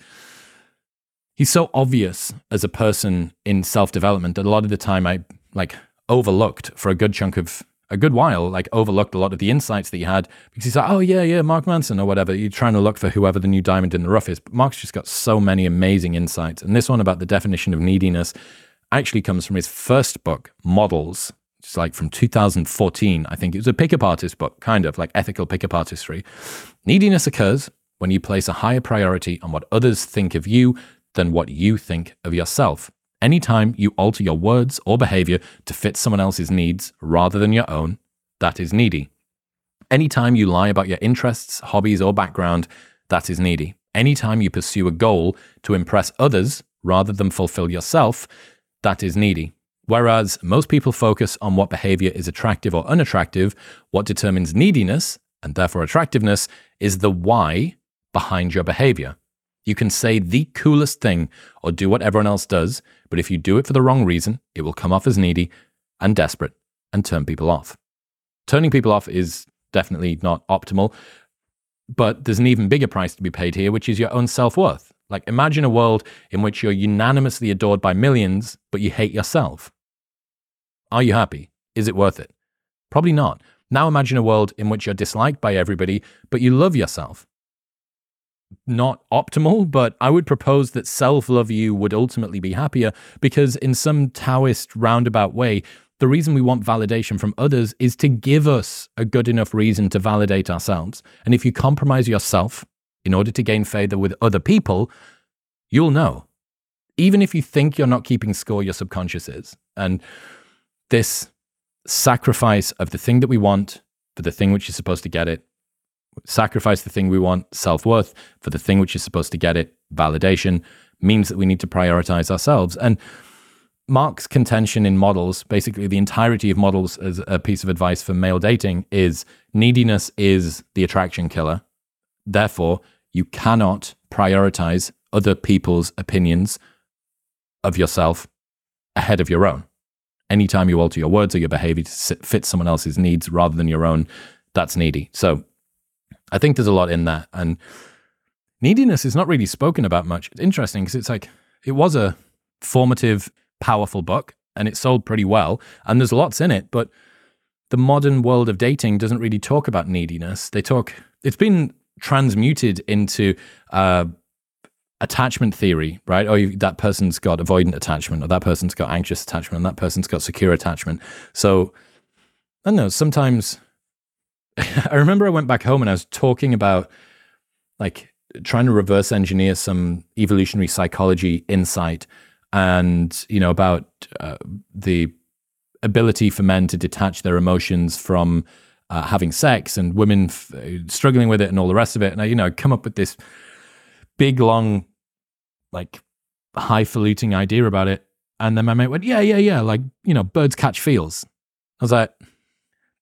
he's so obvious as a person in self development that a lot of the time I like overlooked for a good chunk of a good while, like overlooked a lot of the insights that he had because he's like, oh yeah, yeah, Mark Manson or whatever. You're trying to look for whoever the new diamond in the rough is. But Mark's just got so many amazing insights. And this one about the definition of neediness, actually comes from his first book, Models. It's like from 2014, I think. It was a pickup artist book, kind of like ethical pickup artistry. Neediness occurs when you place a higher priority on what others think of you than what you think of yourself. Anytime you alter your words or behavior to fit someone else's needs rather than your own, that is needy. Anytime you lie about your interests, hobbies, or background, that is needy. Anytime you pursue a goal to impress others rather than fulfill yourself, that is needy. Whereas most people focus on what behavior is attractive or unattractive, what determines neediness, and therefore attractiveness, is the why behind your behavior. You can say the coolest thing or do what everyone else does, but if you do it for the wrong reason, it will come off as needy and desperate and turn people off. Turning people off is definitely not optimal, but there's an even bigger price to be paid here, which is your own self worth. Like, imagine a world in which you're unanimously adored by millions, but you hate yourself. Are you happy? Is it worth it? Probably not. Now imagine a world in which you're disliked by everybody, but you love yourself. Not optimal, but I would propose that self love you would ultimately be happier because, in some Taoist roundabout way, the reason we want validation from others is to give us a good enough reason to validate ourselves. And if you compromise yourself in order to gain favor with other people, you'll know. Even if you think you're not keeping score, your subconscious is. And this sacrifice of the thing that we want for the thing which is supposed to get it, sacrifice the thing we want, self worth, for the thing which is supposed to get it, validation, means that we need to prioritize ourselves. And Mark's contention in models, basically the entirety of models as a piece of advice for male dating, is neediness is the attraction killer. Therefore, you cannot prioritize other people's opinions of yourself ahead of your own. Anytime you alter your words or your behavior to fit someone else's needs rather than your own, that's needy. So I think there's a lot in that. And neediness is not really spoken about much. It's interesting because it's like, it was a formative powerful book and it sold pretty well. And there's lots in it, but the modern world of dating doesn't really talk about neediness. They talk, it's been transmuted into uh, attachment theory, right? Oh, that person's got avoidant attachment, or that person's got anxious attachment, and that person's got secure attachment. So, I don't know, sometimes I remember I went back home and I was talking about like trying to reverse engineer some evolutionary psychology insight and you know about uh, the ability for men to detach their emotions from uh, having sex and women f- struggling with it and all the rest of it and I you know come up with this big long like highfalutin idea about it. And then my mate went yeah yeah yeah like you know birds catch feels. I was like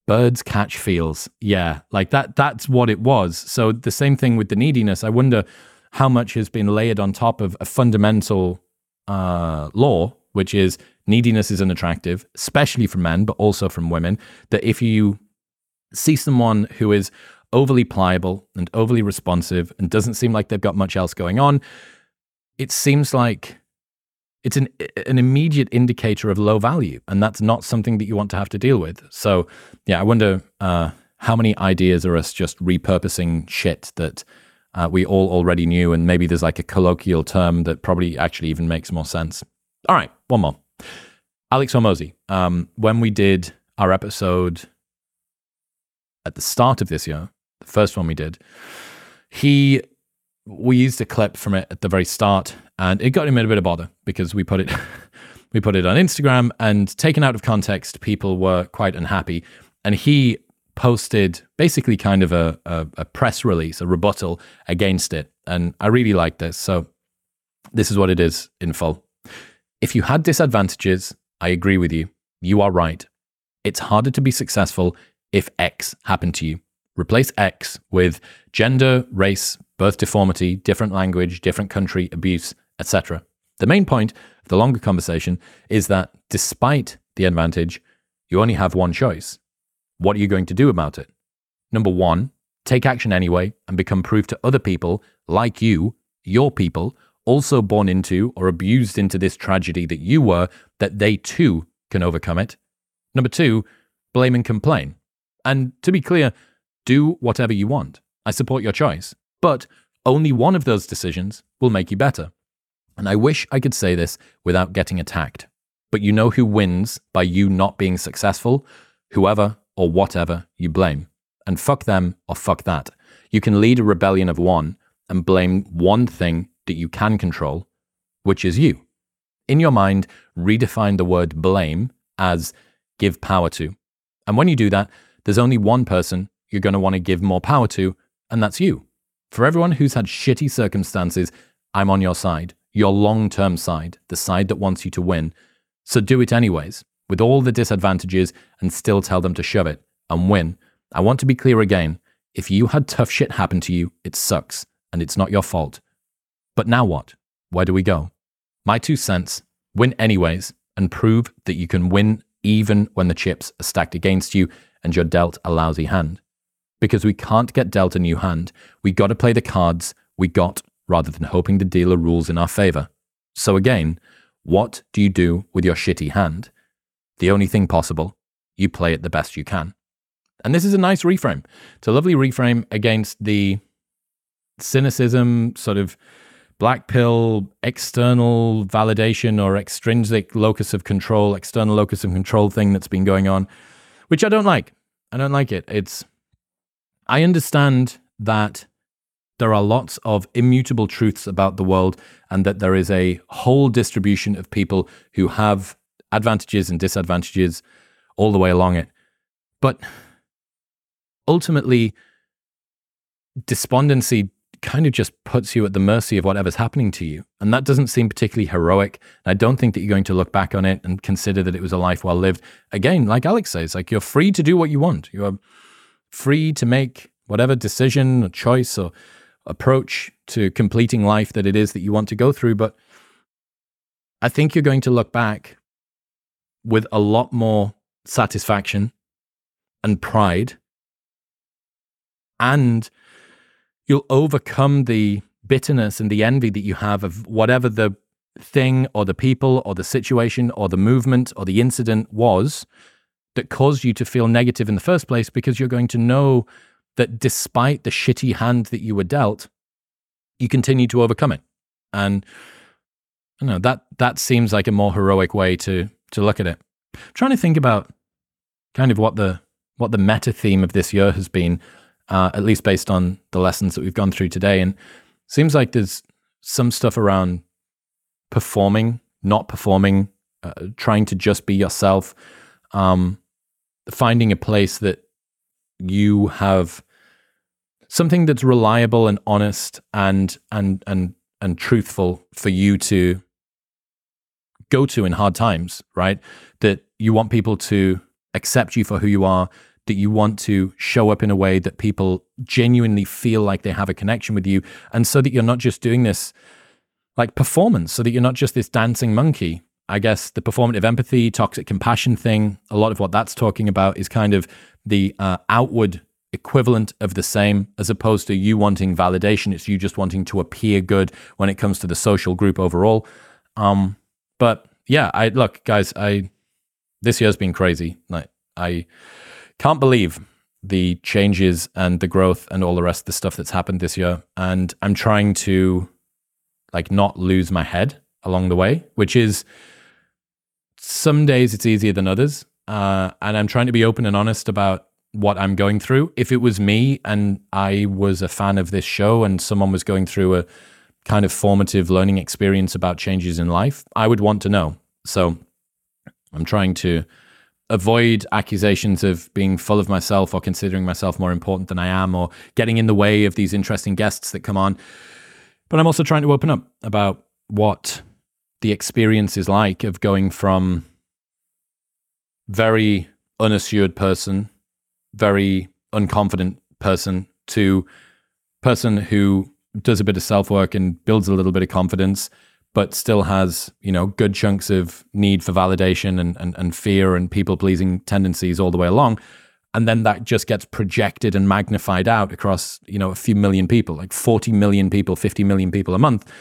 birds catch feels. Yeah like that that's what it was. So the same thing with the neediness. I wonder how much has been layered on top of a fundamental uh, law, which is neediness is unattractive, especially from men, but also from women. That if you see someone who is overly pliable and overly responsive and doesn't seem like they've got much else going on, it seems like it's an an immediate indicator of low value, and that's not something that you want to have to deal with. So, yeah, I wonder uh, how many ideas are us just repurposing shit that uh, we all already knew, and maybe there's like a colloquial term that probably actually even makes more sense. All right, one more. Alex Hormozi. Um, when we did our episode at the start of this year, the first one we did, he we used a clip from it at the very start, and it got him in a bit of bother because we put it we put it on Instagram, and taken out of context, people were quite unhappy, and he posted basically kind of a, a, a, press release, a rebuttal against it. And I really like this. So this is what it is in full. If you had disadvantages, I agree with you. You are right. It's harder to be successful if X happened to you. Replace X with gender, race, birth deformity, different language, different country, abuse, etc. The main point of the longer conversation is that despite the advantage, you only have one choice what are you going to do about it? Number one, take action anyway and become proof to other people like you, your people, also born into or abused into this tragedy that you were, that they too can overcome it. Number two, blame and complain. And to be clear, do whatever you want. I support your choice. But only one of those decisions will make you better. And I wish I could say this without getting attacked. but you know who wins by you not being successful? Whoever or whatever you blame. And fuck them or fuck that. You can lead a rebellion of one and blame one thing that you can control, which is you. In your mind, redefine the word blame as give power to. And when you do that, there's only one person you're going to want to give more power to, and that's you. For everyone who's had shitty circumstances, I'm on your side, your long term side, the side that wants you to win. So do it anyways, with all the disadvantages, and still tell them to shove it and win. I want to be clear again if you had tough shit happen to you, it sucks, and it's not your fault. But now what? Where do we go? My two cents win anyways, and prove that you can win even when the chips are stacked against you and you're dealt a lousy hand. Because we can't get dealt a new hand. We got to play the cards we got rather than hoping the dealer rules in our favor. So again, what do you do with your shitty hand? The only thing possible, you play it the best you can. And this is a nice reframe. It's a lovely reframe against the cynicism, sort of black pill, external validation or extrinsic locus of control, external locus of control thing that's been going on, which I don't like. I don't like it. It's, I understand that there are lots of immutable truths about the world and that there is a whole distribution of people who have advantages and disadvantages all the way along it. But ultimately, despondency kind of just puts you at the mercy of whatever's happening to you. And that doesn't seem particularly heroic. I don't think that you're going to look back on it and consider that it was a life well lived. Again, like Alex says, like you're free to do what you want. You are free to make whatever decision or choice or approach to completing life that it is that you want to go through. But I think you're going to look back with a lot more satisfaction and pride. And you'll overcome the bitterness and the envy that you have of whatever the thing or the people or the situation or the movement or the incident was that caused you to feel negative in the first place because you're going to know that despite the shitty hand that you were dealt, you continue to overcome it. And I know that that seems like a more heroic way to to look at it. I'm trying to think about kind of what the what the meta theme of this year has been, uh, at least based on the lessons that we've gone through today. And seems like there's some stuff around performing, not performing, uh, trying to just be yourself, um, finding a place that you have something that's reliable and honest and and and and truthful for you to go to in hard times, right? That you want people to accept you for who you are, that you want to show up in a way that people genuinely feel like they have a connection with you. And so that you're not just doing this like performance, so that you're not just this dancing monkey. I guess the performative empathy, toxic compassion thing, a lot of what that's talking about is kind of the uh, outward equivalent of the same as opposed to you wanting validation. It's you just wanting to appear good when it comes to the social group overall. Um, but yeah, I look, guys, I this year's been crazy. Like I can't believe the changes and the growth and all the rest of the stuff that's happened this year. And I'm trying to like not lose my head along the way, which is some days it's easier than others. Uh, and I'm trying to be open and honest about what I'm going through. If it was me and I was a fan of this show and someone was going through a kind of formative learning experience about changes in life, I would want to know. So I'm trying to avoid accusations of being full of myself or considering myself more important than I am or getting in the way of these interesting guests that come on. But I'm also trying to open up about what the experience is like of going from very unassured person very unconfident person to person who does a bit of self work and builds a little bit of confidence, but still has, you know, good chunks of need for validation and, and, and fear and people pleasing tendencies all the way along. And then that just gets projected and magnified out across, you know, a few million people, like 40 million people, 50 million people a month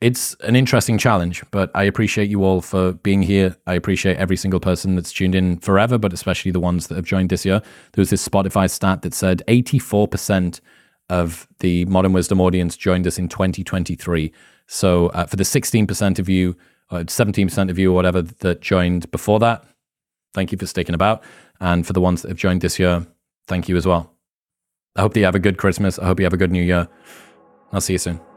it's an interesting challenge, but I appreciate you all for being here. I appreciate every single person that's tuned in forever, but especially the ones that have joined this year. There was this Spotify stat that said 84% of the Modern Wisdom audience joined us in 2023. So uh, for the 16% of you uh, 17% of you or whatever that joined before that, thank you for sticking about. And for the ones that have joined this year, thank you as well. I hope that you have a good Christmas. I hope you have a good New Year. I'll see you soon.